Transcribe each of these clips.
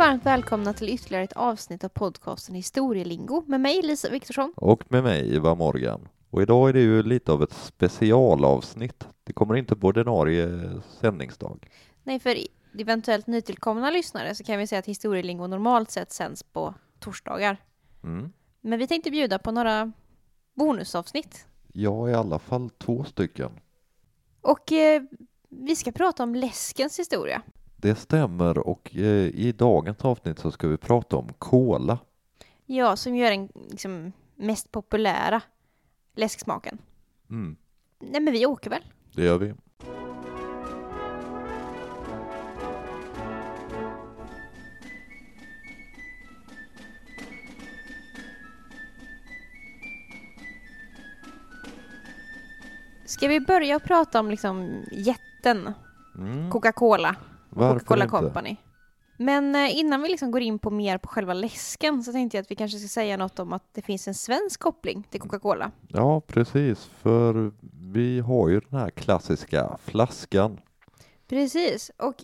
varmt välkomna till ytterligare ett avsnitt av podcasten Historielingo med mig Lisa Viktorsson. Och med mig Ivar Morgan. Och idag är det ju lite av ett specialavsnitt. Det kommer inte på ordinarie sändningsdag. Nej, för eventuellt nytillkomna lyssnare så kan vi säga att Historielingo normalt sett sänds på torsdagar. Mm. Men vi tänkte bjuda på några bonusavsnitt. Ja, i alla fall två stycken. Och eh, vi ska prata om läskens historia. Det stämmer och eh, i dagens avsnitt så ska vi prata om kola. Ja, som gör den liksom, mest populära läsksmaken. Mm. Nej, men vi åker väl? Det gör vi. Ska vi börja prata om liksom jätten Mm. Coca-Cola? Coca-Cola? Company. Men eh, innan vi liksom går in på mer på själva läsken så tänkte jag att vi kanske ska säga något om att det finns en svensk koppling till Coca-Cola. Ja, precis. För vi har ju den här klassiska flaskan. Precis, och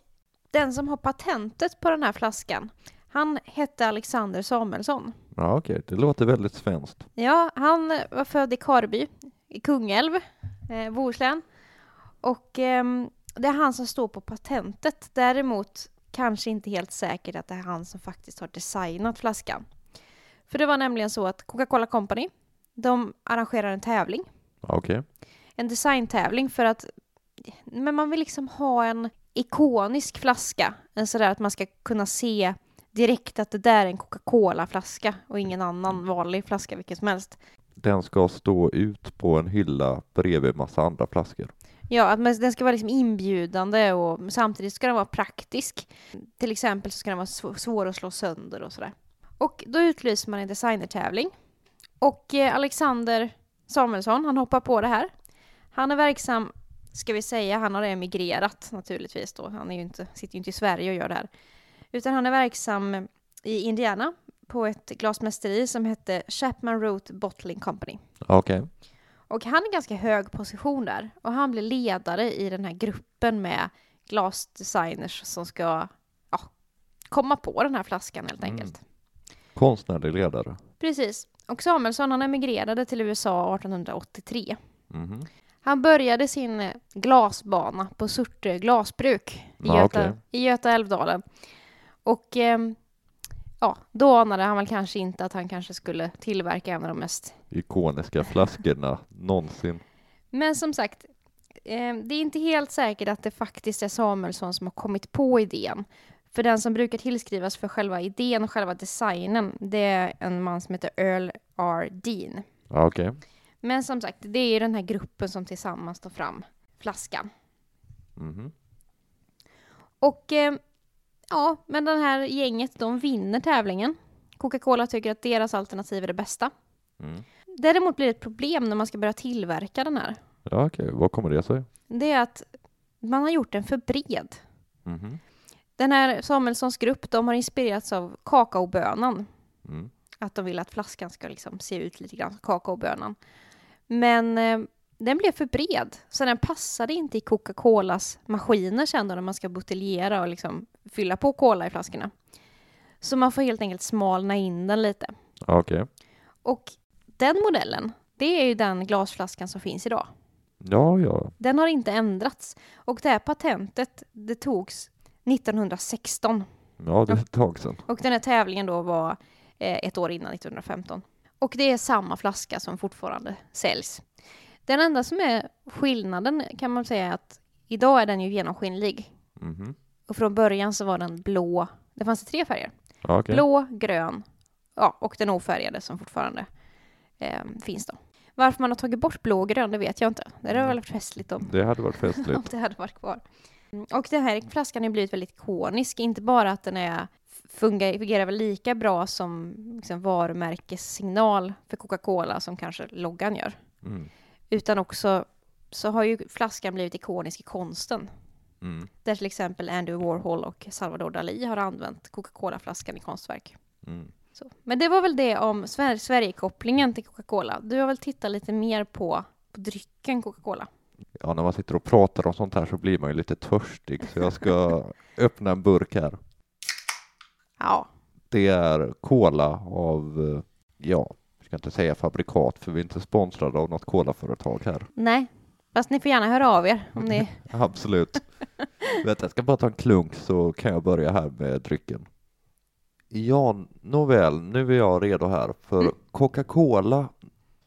den som har patentet på den här flaskan, han hette Alexander Samuelsson. Ja, okej. Det låter väldigt svenskt. Ja, han var född i Karby i Kungälv, eh, Bohuslän. Och ehm, det är han som står på patentet. Däremot kanske inte helt säkert att det är han som faktiskt har designat flaskan. För det var nämligen så att Coca-Cola Company, de arrangerar en tävling. Okej. En designtävling för att men man vill liksom ha en ikonisk flaska. En sådär att man ska kunna se direkt att det där är en Coca-Cola-flaska och ingen annan vanlig flaska vilken som helst. Den ska stå ut på en hylla bredvid massa andra flaskor. Ja, att man- den ska vara liksom inbjudande och samtidigt ska den vara praktisk. Till exempel så ska den vara sv- svår att slå sönder och sådär. Och då utlyser man en designertävling. Och eh, Alexander Samuelsson, han hoppar på det här. Han är verksam, ska vi säga, han har emigrerat naturligtvis då. Han är ju inte, sitter ju inte i Sverige och gör det här. Utan han är verksam i Indiana på ett glasmästeri som hette Chapman Root Bottling Company. Okej. Okej. Och han är ganska hög position där. Och han blir ledare i den här gruppen med glasdesigners som ska ja, komma på den här flaskan helt Mm. enkelt. Konstnärlig ledare. Precis. Och Samuelsson han emigrerade till USA 1883. Mhm. Han började sin eh, glasbana på Surte glasbruk i, Ja, Göta, okej. i Göta älvdalen. Och ehm, ja, då anade han väl kanske inte att han kanske skulle tillverka en av de mest Ikoniska flaskorna någonsin. Men som sagt, eh, det är inte helt säkert att det faktiskt är Samuelsson som har kommit på idén. För den som brukar tillskrivas för själva idén och själva designen, det är en man som heter Earl R. Dean. Ja, Okej. Men som sagt, det är den här gruppen som tillsammans tar fram flaskan. Mhm. Och eh, ja, men den här gänget, de vinner tävlingen. Coca-Cola tycker att deras alternativ är det bästa. Mm. Däremot blir det ett problem när man ska börja tillverka den här. Ja, okej. Vad kommer det sig? Det är att man har gjort den för bred. Mhm. Den här Samuelssons grupp, de har inspirerats av kakaobönan. Mm. Att de vill att flaskan ska liksom se ut lite grann som kakaobönan. Men eh, den blev för bred, så den passade inte i Coca-Colas maskiner sen då när man ska buteljera och liksom fylla på cola i flaskorna. Så man får helt enkelt smalna in den lite. Okej. Och den modellen, det är ju den glasflaskan som finns idag. Ja, ja. Den har inte ändrats. Och det här patentet, det togs 1916. Ja, det är ett tag sedan. Och den här tävlingen då var eh, ett år innan, 1915. Och det är samma flaska som fortfarande säljs. Den enda som är skillnaden kan man säga att idag är den ju genomskinlig. Mhm. Och från början så var den blå. Det fanns tre färger. Okej. Blå, grön ja, och den ofärgade som fortfarande eh, finns då. Varför man har tagit bort blå och grön, det vet jag inte. Det hade väl varit festligt om Det hade varit om festligt. det hade varit kvar. Mm, Och den här flaskan har blivit väldigt ikonisk, inte bara att den är fungerar, fungerar väl lika bra som liksom, varumärkessignal för Coca-Cola som kanske loggan gör. Mm. Utan också så har ju flaskan blivit ikonisk i konsten. Mm. Där till exempel Andy Warhol och Salvador Dalí har använt Coca-Cola-flaskan i konstverk. Mm. Men det var väl det om Sver- Sverigekopplingen till Coca-Cola. Du har väl tittat lite mer på, på drycken Coca-Cola? Ja, när man sitter och pratar om sånt här så blir man ju lite törstig, så jag ska öppna en burk här. Ja, Det är cola av, eh, ja, jag ska inte säga fabrikat för vi är inte sponsrade av något colaföretag här. nej. Fast ni får gärna höra av er om ni... Absolut. Vänta, jag ska bara ta en klunk så kan jag börja här med drycken. Ja, nåväl, nu är jag redo här för Mm. Coca-Cola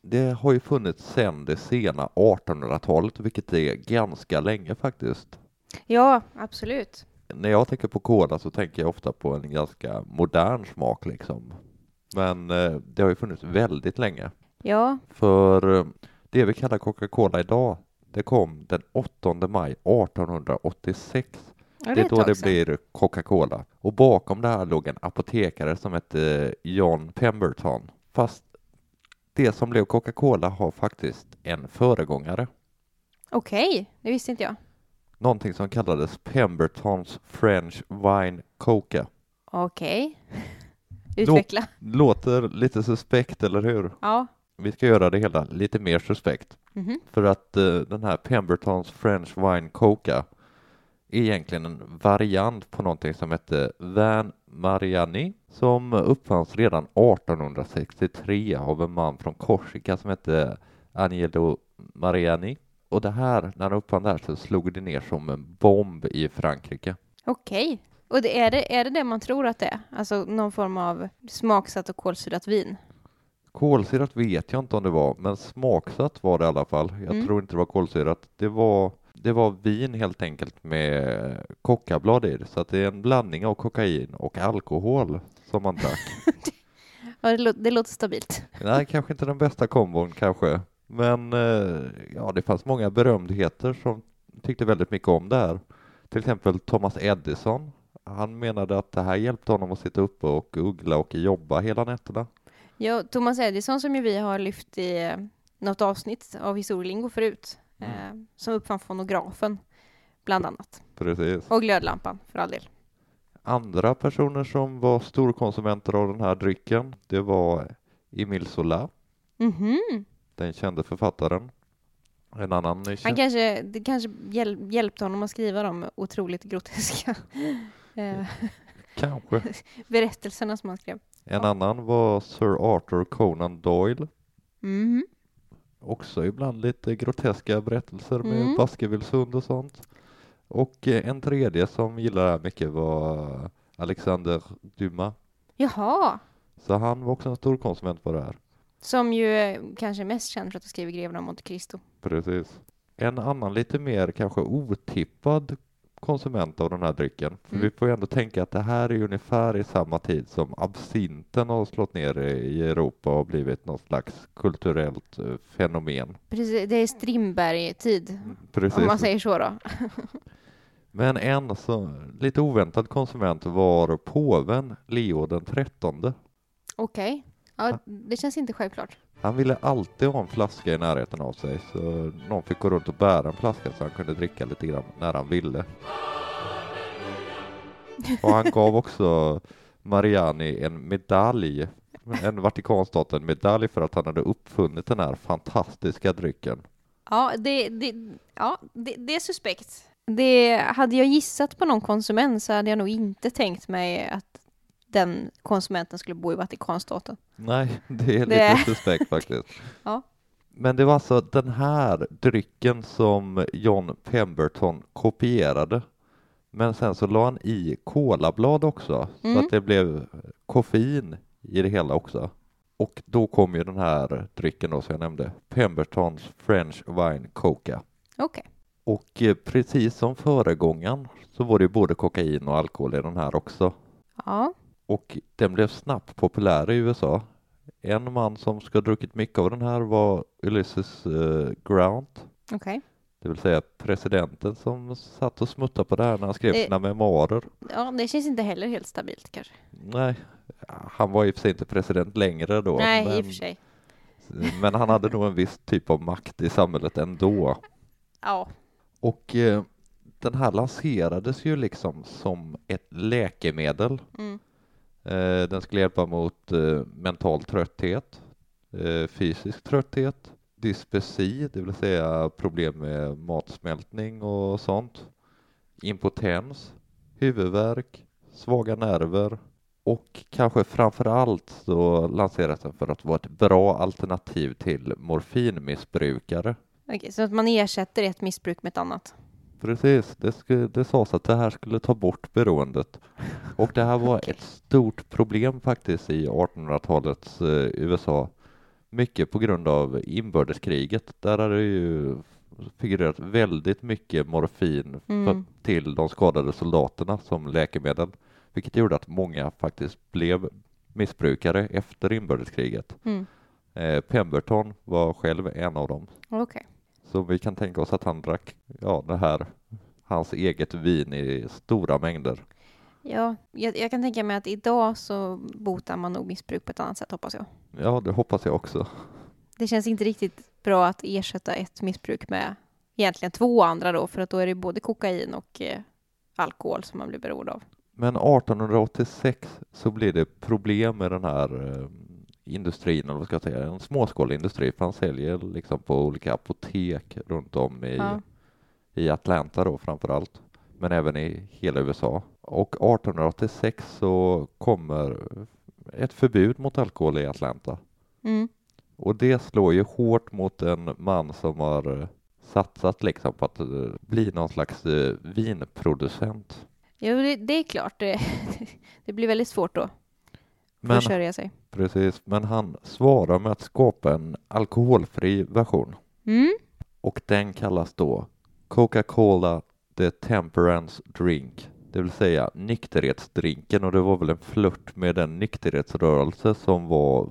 det har ju funnits sedan det sena 1800-talet, vilket är ganska länge faktiskt. Ja, absolut. När jag tänker på cola så tänker jag ofta på en ganska modern smak liksom. Men eh, det har ju funnits väldigt länge. Ja, För eh, det vi kallar Coca-Cola idag, det kom den 8 maj 1886. ja Det är då det blir Coca-Cola. Och bakom det här låg en apotekare som hette John Pemberton. Fast det som blev Coca-Cola har faktiskt en föregångare. Okej, det visste inte jag. Någonting som kallades Pembertons French Wine Coca. Okej. Utveckla. Låter lite suspekt, eller hur? Ja. Vi ska göra det hela lite mer suspekt. Mhm. För att eh, den här Pembertons French Wine Coca är egentligen en variant på någonting som hette Van Mariani som uppfanns redan 1863 av en man från Korsika som hette Agnello Mariani. Och det här, när han uppfann det här så slog det ner som en bomb i Frankrike. Okej. Och det, är, det, är det det man tror att det är? Alltså någon form av smaksatt och kolsyrat vin? Kolsyrat vet jag inte om det var, men smaksatt var det i alla fall. Jag Mm. tror inte det var kolsyrat. Det var, det var vin helt enkelt med kokablad i det, så att det är en blandning av kokain och alkohol som man drack. Ja, det, lå- det låter stabilt. Nej, kanske inte den bästa kombon kanske, men eh, ja, det fanns många berömdheter som tyckte väldigt mycket om det här. Till exempel Thomas Edison. Han menade att det här hjälpte honom att sitta uppe och uggla och jobba hela nätterna. Ja, Thomas Edison som ju vi har lyft i eh, något avsnitt av Historielingo förut, Mm. eh, som uppfann fonografen, bland annat. Precis. Och glödlampan, för all del. Andra personer som var storkonsumenter av den här drycken, det var Emile Zola, Mhm. den kände författaren. En annan Han känd... kanske, det kanske hjäl- hjälpte honom att skriva de otroligt groteska eh, kanske. berättelserna som han skrev. En annan var Sir Arthur Conan Doyle. Mhm. Också ibland lite groteska berättelser med Mm. Baskervillshund och sånt. Och eh, en tredje som gillade det här mycket var Alexander Dumas. Jaha, Så han var också en storkonsument på det här. som ju eh, kanske är mest känd för att ha skrivit Greven av Monte Cristo. Precis. En annan lite mer kanske otippad konsument av den här drycken. För Mm. vi får ju ändå tänka att det här är ungefär i samma tid som absinten har slått ner i Europa och blivit något slags kulturellt eh, fenomen. Precis, det är Strindberg-tid, Precis. om man säger så då. Men en så, lite oväntad konsument var påven Leo den trettonde. Okej. Ja, det känns inte självklart. Han ville alltid ha en flaska i närheten av sig så någon fick gå runt och bära en flaska så han kunde dricka lite grann när han ville. Och han gav också Mariani en medalj, en Vatikanstaten en medalj för att han hade uppfunnit den här fantastiska drycken. Ja, det, det, ja det, det är suspekt. Det, hade jag gissat på någon konsument så hade jag nog inte tänkt mig att den konsumenten skulle bo i Vatikanstaten. Nej, det är lite Det- suspekt faktiskt. Ja. Men det var alltså den här drycken som John Pemberton kopierade. Men sen så la han i kolablad också, så Mm. att det blev koffein i det hela också. Och då kom ju den här drycken då som jag nämnde, Pembertons French Wine Coca. Okej. Och eh, precis som föregångaren så var det både kokain och alkohol i den här också. Ja. Och den blev snabbt populär i USA. En man som ska ha druckit mycket av den här var Ulysses eh, Grant, Okej. det vill säga presidenten som satt och smuttade på det här när han skrev Det- sina memoarer. Ja, det känns inte heller helt stabilt kanske. Nej, han var i och för sig inte president längre då. Nej, men, i och för sig. men han hade nog en viss typ av makt i samhället ändå. Ja. Och eh, den här lanserades ju liksom som ett läkemedel. Mm. Eh, den skulle hjälpa mot eh, mental trötthet, eh, fysisk trötthet, dyspepsi, det vill säga problem med matsmältning och sånt, impotens, huvudvärk, svaga nerver Och kanske framför allt så lanseras den för att vara ett bra alternativ till morfinmissbrukare. Okej, så att man ersätter ett missbruk med ett annat. Precis, det, skulle, det sades att det här skulle ta bort beroendet. Och det här var Okej. ett stort problem faktiskt i 1800-talets eh, USA. Mycket på grund av inbördeskriget. Där hade det ju figurerat väldigt mycket morfin för, Mm. till de skadade soldaterna som läkemedel. Vilket gjorde att många faktiskt blev missbrukare efter inbördeskriget. Mm. Eh, Pemberton var själv en av dem. Okej. Så vi kan tänka oss att han drack, ja, det här, hans eget vin i stora mängder. Ja, jag, jag kan tänka mig att idag så botar man nog missbruk på ett annat sätt hoppas jag. Ja, det hoppas jag också. Det känns inte riktigt bra att ersätta ett missbruk med egentligen två andra då, för att då är det både kokain och eh, alkohol som man blir beroende av. Men 1886 så blir det problem med den här eh, industrin, eller vad ska jag säga, en småskalig industri, för han säljer liksom på olika apotek runt om i, Ja. i Atlanta då framför allt, men även i hela USA. Och 1886 så kommer ett förbud mot alkohol i Atlanta. Mm. Och det slår ju hårt mot en man som har eh, satsat liksom på att eh, bli någon slags eh, vinproducent. Jo, det, det är klart. Det, det blir väldigt svårt då. Men, Försörja sig. Precis, men han svarar med att skapa en alkoholfri version. Mm. Och den kallas då Coca-Cola The Temperance Drink. Det vill säga nykterhetsdrinken och det var väl en flört med den nykterhetsrörelse som var,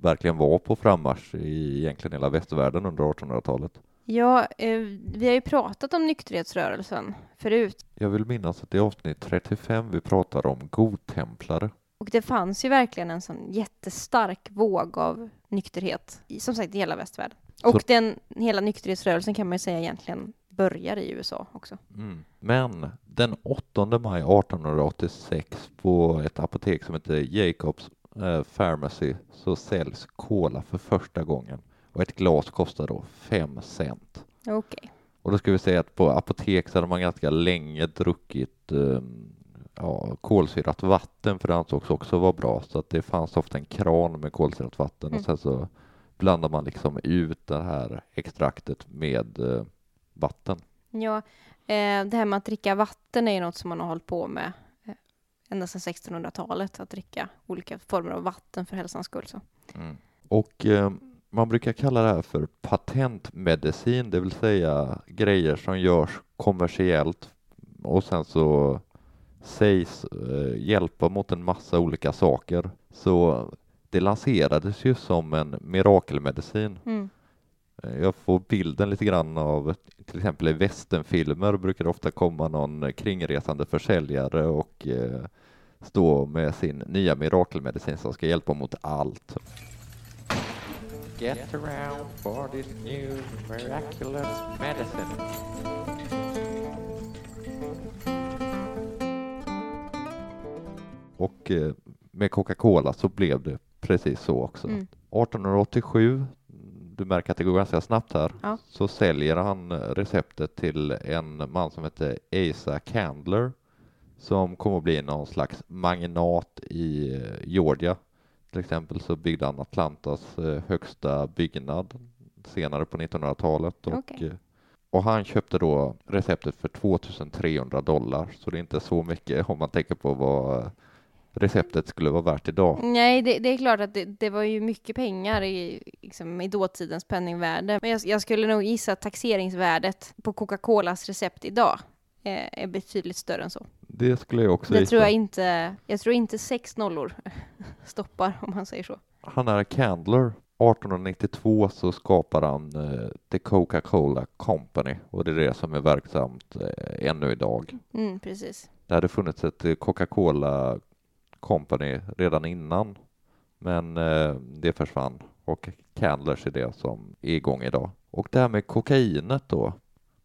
verkligen var på frammarsch i egentligen hela västvärlden under 1800-talet. Ja, eh, vi har ju pratat om nykterhetsrörelsen förut. Jag vill minnas att i avsnitt 35 vi pratar om godtemplare. Och det fanns ju verkligen en sån jättestark våg av nykterhet, i, som sagt, i hela västvärlden. Och Så- den hela nykterhetsrörelsen kan man ju säga egentligen börjar i USA också. Mm. Men den 8 maj 1886 på ett apotek som heter Jacobs eh, Pharmacy så säljs cola för första gången och ett glas kostar då 5 cent. Okej. Och då ska vi säga att på apotek så hade man ganska länge druckit eh, ja, kolsyrat vatten för det ansågs också vara bra så att det fanns ofta en kran med kolsyrat vatten Mm. och sen så blandar man liksom ut det här extraktet med eh, vatten. Ja, eh, det här med att dricka vatten är ju något som man har hållit på med eh, ända sedan 1600-talet, att dricka olika former av vatten för hälsans skull. Så. Mm. Och eh, man brukar kalla det här för patentmedicin, det vill säga grejer som görs kommersiellt och sen så sägs eh, hjälpa mot en massa olika saker. Så det lanserades ju som en mirakelmedicin. Mm. Eh, Jag får bilden lite grann av till exempel i västernfilmer brukar det ofta komma någon kringresande försäljare och eh, stå med sin nya mirakelmedicin som ska hjälpa mot allt. Get around for this new miraculous medicine. Och eh, med Coca-Cola så blev det precis så också. Mm. 1887, du märker att det går ganska snabbt här, Ja. så säljer han receptet till en man som heter Asa Candler som kommer att bli någon slags magnat i eh, Georgia. Till exempel så byggde han Atlantas eh, högsta byggnad senare på 1900-talet och, eh, och han köpte då receptet för 2300 dollar så det är inte så mycket om man tänker på vad receptet skulle vara värt idag. Nej, det, det är klart att det, det var ju mycket pengar i, liksom, i dåtidens penningvärde. Men jag, jag skulle nog gissa att taxeringsvärdet på Coca-Colas recept idag är, är betydligt större än så. Det skulle jag också Det gissa. tror jag inte, jag tror inte sex nollor stoppar om man säger så. Han är Candler. 1892 så skapar han eh, The Coca-Cola Company och det är det som är verksamt eh, ännu idag. Mm, precis. Det hade funnits ett eh, Coca-Cola Company redan innan men eh, det försvann och Candlers är det som är igång idag. Och det här med kokainet då,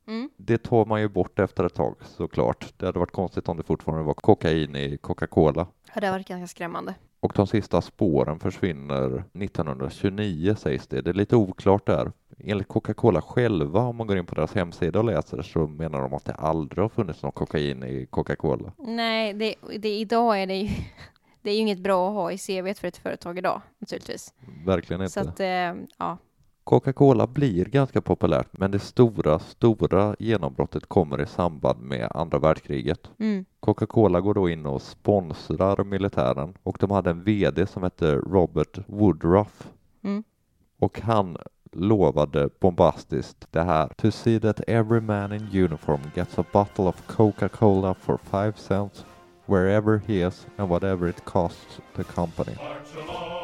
Mm. det tar man ju bort efter ett tag såklart. Det hade varit konstigt om det fortfarande var kokain i Coca-Cola. Ja, det har varit ganska skrämmande. Och de sista spåren försvinner 1929 sägs det. Det är lite oklart där. Enligt Coca-Cola själva, om man går in på deras hemsida och läser, så menar de att det aldrig har funnits någon kokain i Coca-Cola. Nej, det, det, idag är det ju det är ju inget bra att ha i CV för ett företag idag naturligtvis. Verkligen inte. Så att, eh, ja. Coca-Cola blir ganska populärt, men det stora, stora genombrottet kommer i samband med andra världskriget. Mm. Coca-Cola går då in och sponsrar militären och de hade en VD som hette Robert Woodruff Mm. och han lovade bombastiskt det här. To see that every man in uniform gets a bottle of Coca-Cola for five cents wherever he is and whatever it costs the company. March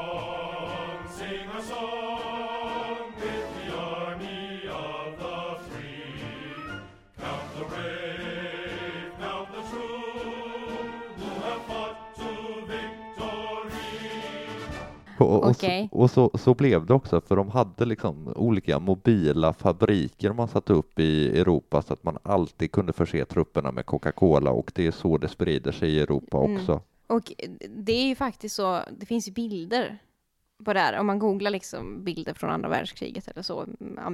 Och, och, Okej. så, och så, så blev det också för de hade liksom olika mobila fabriker man satte upp i Europa så att man alltid kunde förse trupperna med Coca-Cola och det är så det sprider sig i Europa Mm. också. Och det är ju faktiskt så, det finns ju bilder på det här. Om man googlar liksom bilder från andra världskriget eller så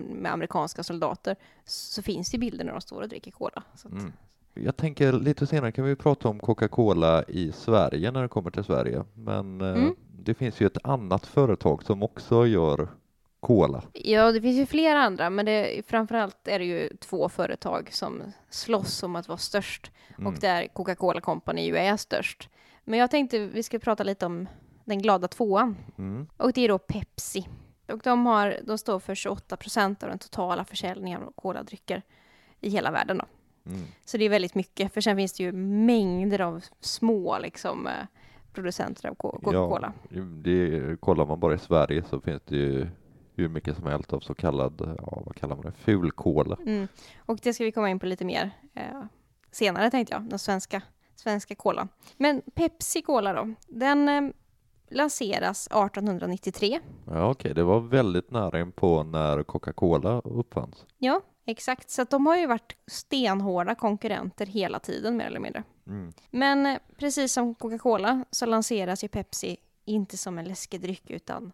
med amerikanska soldater så finns det bilder när de står och dricker cola. Så att, Mm. Jag tänker lite senare kan vi prata om Coca-Cola i Sverige när det kommer till Sverige. Men eh, Mm. det finns ju ett annat företag som också gör cola. Ja, det finns ju flera andra, men det, framförallt är det ju två företag som slåss om att vara störst Mm. och där Coca-Cola Company ju är störst. Men jag tänkte vi ska prata lite om den glada tvåan Mm. och det är då Pepsi. Och de, har, de står för 28 procent av den totala försäljningen av koladrycker i hela världen. Då. Mm. Så det är väldigt mycket, för sen finns det ju mängder av små liksom, eh, producenter av Co- Coca-Cola. Ja, det, kollar man bara i Sverige så finns det ju hur mycket som helst av så kallad, ja, vad kallar man det, fulkola. Mm. Och det ska vi komma in på lite mer eh, senare tänkte jag, den svenska, svenska kolan. Men Pepsi Cola då, den eh, lanseras 1893. Ja, okej, det var väldigt nära på när Coca-Cola uppfanns. Ja, exakt. Så att de har ju varit stenhårda konkurrenter hela tiden mer eller mindre. Mm. Men eh, precis som Coca-Cola så lanseras ju Pepsi inte som en läskedryck utan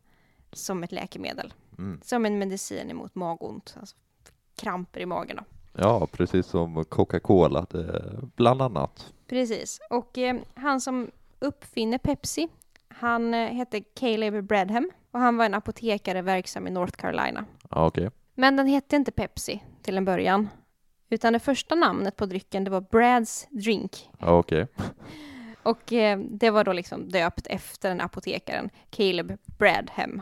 som ett läkemedel. Mm. Som en medicin emot magont, alltså kramper i magen. Då. Ja, precis som Coca-Cola, bland annat. Precis. Och eh, han som uppfinner Pepsi, han eh, hette Caleb Bradham och han var en apotekare verksam i North Carolina. Okej. Men den hette inte Pepsi till en början, utan det första namnet på drycken det var Brads Drink. Okej. Och eh, det var då liksom döpt efter den apotekaren, Caleb Bradham.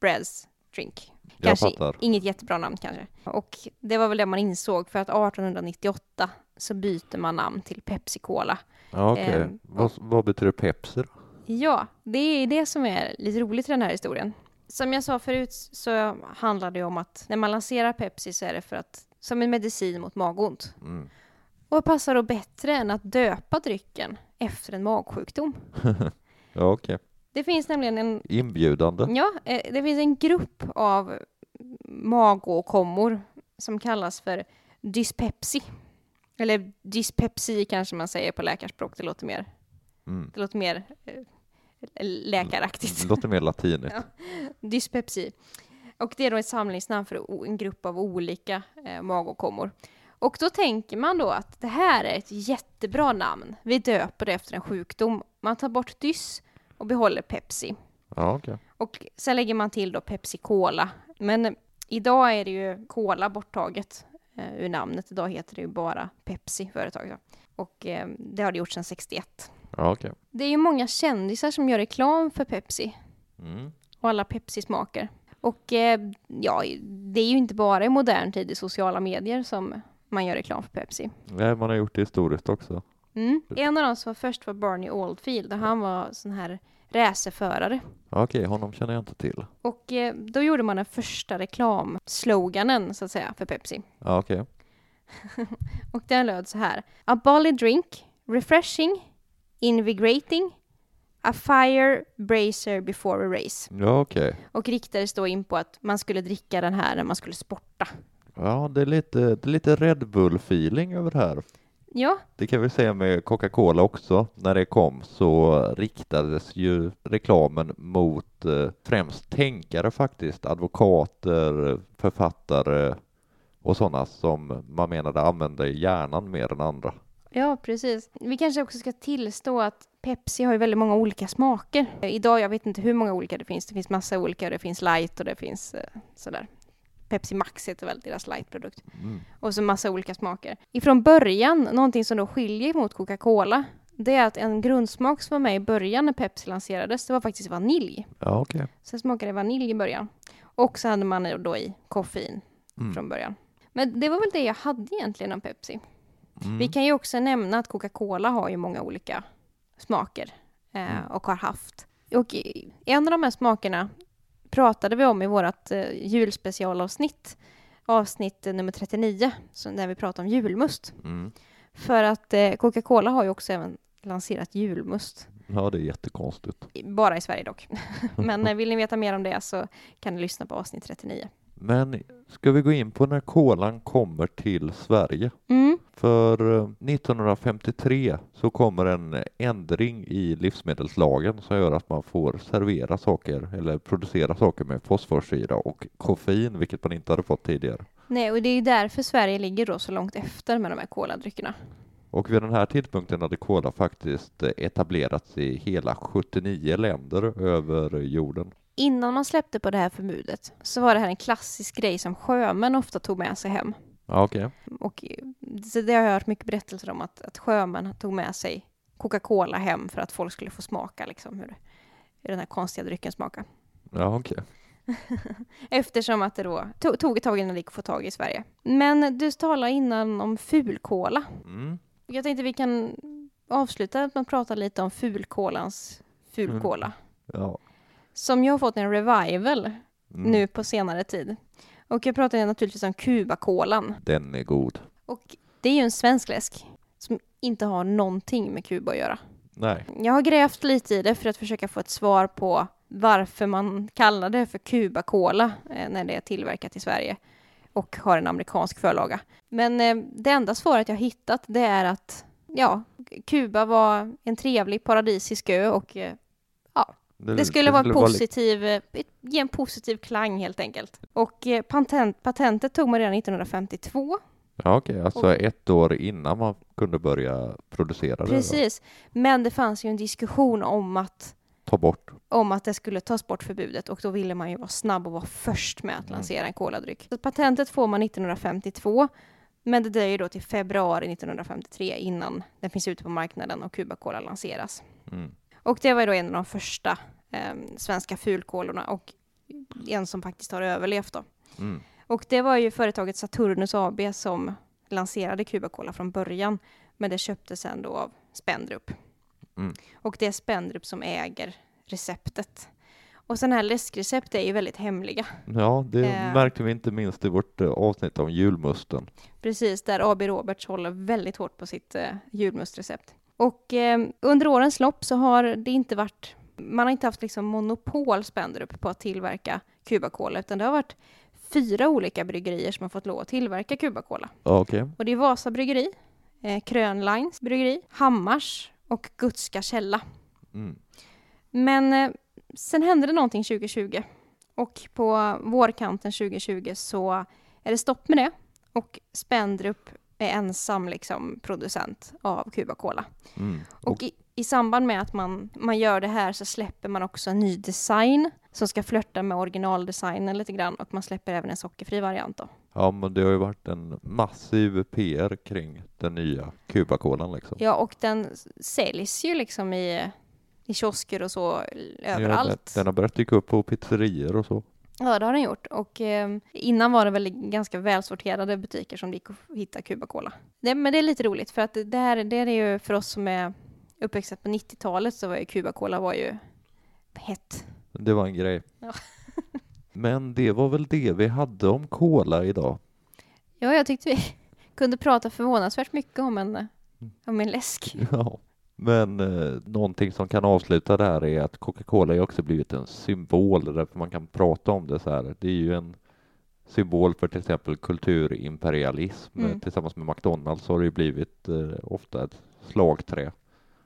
Brads Drink. Kanske inget jättebra namn kanske. Och det var väl det man insåg för att 1898 så byter man namn till Pepsi Cola. Ja, okej. Ehm, vad, vad betyder Pepsi då? Ja, det är det som är lite roligt i den här historien. Som jag sa förut så handlar det om att när man lanserar Pepsi så är det för att som en medicin mot magont. Mm. Och passar då bättre än att döpa drycken efter en magsjukdom? Ja, okej. Det finns nämligen en, Inbjudande. ja, eh, det finns en grupp av magåkommor som kallas för dyspepsi. Eller dyspepsi kanske man säger på läkarspråk, det låter mer, Mm. det låter mer eh, läkaraktigt. Det låter mer latinigt. Ja. Dyspepsi. Och det är då ett samlingsnamn för en grupp av olika eh, magåkommor. Och då tänker man då att det här är ett jättebra namn. Vi döper det efter en sjukdom. Man tar bort dys och behåller Pepsi. Ja, okej. Och sen lägger man till då Pepsi Cola. Men idag är det ju Cola borttaget eh, ur namnet. Idag heter det ju bara Pepsi, företaget. Och eh, det har det gjort sedan 61. Ja, okej. Det är ju många kändisar som gör reklam för Pepsi Mm. och alla Pepsi-smaker. Och eh, ja, det är ju inte bara i modern tid i sociala medier som man gör reklam för Pepsi. Nej, man har gjort det historiskt också. Mm. En av dem som var först var Barney Oldfield och han var sån här racerförare. Okej, honom känner jag inte till. Och eh, då gjorde man den första reklamsloganen så att säga för Pepsi. Ja, okej. Och den löd så här. A bolly drink, refreshing, invigorating, a fire bracer before a race. Ja, okej. Och riktades då in på att man skulle dricka den här när man skulle sporta. Ja, det är lite, det är lite Red Bull-feeling över det här. Ja, Det kan vi säga med Coca-Cola också. När det kom så riktades ju reklamen mot eh, främst tänkare faktiskt, advokater, författare och sådana som man menade använde hjärnan mer än andra. Ja, precis. Vi kanske också ska tillstå att Pepsi har ju väldigt många olika smaker. Idag, jag vet inte hur många olika det finns. Det finns massa olika. Det finns light och det finns eh, sådär. Pepsi Max heter väl deras lightprodukt. Mm. Och så massa olika smaker. Ifrån början, någonting som då skiljer mot Coca-Cola, det är att en grundsmak som var med i början när Pepsi lanserades, det var faktiskt vanilj. Ja. Så det smakade vanilj i början. Och så hade man då i koffein Mm. från början. Men det var väl det jag hade egentligen om Pepsi. Mm. Vi kan ju också nämna att Coca-Cola har ju många olika smaker eh, Mm. och har haft. Och en av de här smakerna pratade vi om i vårt eh, julspecialavsnitt, avsnitt nummer 39, så när vi pratade om julmust. Mm. För att eh, Coca-Cola har ju också även lanserat julmust. Ja, det är jättekonstigt. Bara i Sverige dock. Men eh, vill ni veta mer om det så kan ni lyssna på avsnitt 39. Men ska vi gå in på när kolan kommer till Sverige? Mm. För eh, 1953 så kommer en ändring i livsmedelslagen som gör att man får servera saker eller producera saker med fosforsyra och koffein, vilket man inte hade fått tidigare. Nej, och det är därför Sverige ligger då så långt efter med de här koladryckerna. Och vid den här tidpunkten hade kola faktiskt eh, etablerats i hela 79 länder över jorden. Innan man släppte på det här förbudet så var det här en klassisk grej som sjömän ofta tog med sig hem. Ja, okej. Och eh, så det har jag hört mycket berättelser om att, att sjömän tog med sig Coca-Cola hem för att folk skulle få smaka liksom hur, hur den här konstiga drycken smakar. Ja, okej. Eftersom att det då tog, tog ett tag innan det gick att få tag i Sverige. Men du talade innan om fulkola. Mm. Jag tänkte vi kan avsluta med att prata lite om fulkolans fulkola. Ja. Som ju har fått en revival Mm. nu på senare tid. Och jag pratar naturligtvis om Cuba-kolan. Den är god. Och det är ju en svensk läsk som inte har någonting med Kuba att göra. Nej. Jag har grävt lite i det för att försöka få ett svar på varför man kallar det för Cuba-cola eh, när det är tillverkat i Sverige och har en amerikansk förlaga. Men eh, det enda svaret jag hittat det är att ja, Kuba var en trevlig paradisisk ö och eh, det skulle vara li- positiv, eh, ge en positiv klang helt enkelt. Och eh, patent, patentet tog man redan 1952 Ja, okej. Alltså Och- ett år innan man kunde börja producera det. då. Precis. Men det fanns ju en diskussion om att, Ta bort. om att det skulle tas bort förbudet och då ville man ju vara snabb och vara först med att Mm. lansera en koladryck. Så patentet får man 1952 men det dröjer då till februari 1953 innan den finns ute på marknaden och Cuba Cola lanseras. Mm. Och det var då en av de första eh, svenska fulkolorna och en som faktiskt har överlevt då. Mm. Och det var ju företaget Saturnus AB som lanserade Cuba Cola från början. Men det köptes sen då av Spendrup. Mm. Och det är Spendrup som äger receptet. Och sådana här läskrecept är ju väldigt hemliga. Ja, det Eh. märkte vi inte minst i vårt eh, avsnitt om julmusten. Precis, där AB Roberts håller väldigt hårt på sitt eh, julmustrecept. Och eh, under årens lopp så har det inte varit, man har inte haft liksom monopol Spendrup på att tillverka Cuba Cola, utan det har varit fyra olika bryggerier som har fått lov att tillverka Cuba Cola. Ja, okej. Och det är Vasa bryggeri, eh, Krönlines bryggeri, Hammars och Gutska källa. Mm. Men eh, sen hände det någonting 2020 och på vårkanten 2020 så är det stopp med det och Spendrup är ensam liksom producent av Cuba Cola. Mm. Och i, i samband med att man, man gör det här så släpper man också en ny design som ska flörta med originaldesignen lite grann och man släpper även en sockerfri variant då. Ja, men det har ju varit en massiv PR kring den nya Cuba-kolan liksom. Ja, och den säljs ju liksom i, i kiosker och så överallt. Ja, den, den har börjat dyka upp på pizzerior och så. Ja, det har den gjort. Och eh, innan var det väl ganska välsorterade butiker som det gick att hitta Cuba Cola. Det, men det är lite roligt för att det här det är ju för oss som är uppväxta på 90-talet så var ju Cuba Cola var ju hett. Det var en grej. Ja. Men det var väl det vi hade om kola idag. Ja, jag tyckte vi kunde prata förvånansvärt mycket om en, om en läsk. Ja. Men eh, någonting som kan avsluta det här är att Coca-Cola har också blivit en symbol därför man kan prata om det så här. Det är ju en symbol för till exempel kulturimperialism. Mm. Tillsammans med McDonalds har det ju blivit eh, ofta ett slagträ.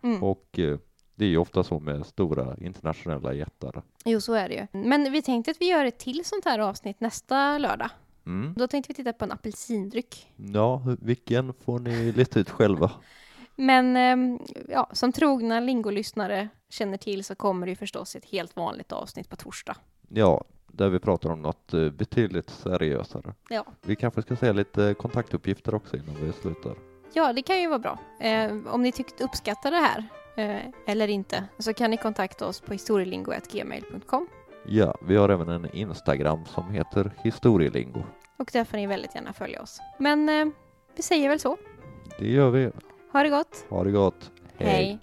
Mm. Och eh, det är ju ofta så med stora internationella jättar. Jo, så är det ju. Men vi tänkte att vi gör ett till sånt här avsnitt nästa lördag. Mm. Då tänkte vi titta på en apelsindryck. Ja, vilken får ni lista ut själva? Men ehm, ja, som trogna Lingo-lyssnare känner till så kommer det ju förstås ett helt vanligt avsnitt på torsdag. Ja, där vi pratar om något eh, betydligt seriösare. Ja. Vi kanske ska säga lite kontaktuppgifter också innan vi slutar. Ja, det kan ju vara bra. Eh, om ni tyckte uppskattar det här eh, eller inte så kan ni kontakta oss på historielingo.gmail.com Ja, vi har även en Instagram som heter historielingo. och där får ni väldigt gärna följa oss. Men eh, vi säger väl så. Det gör vi. Ha det gott. Ha det gott. Hej.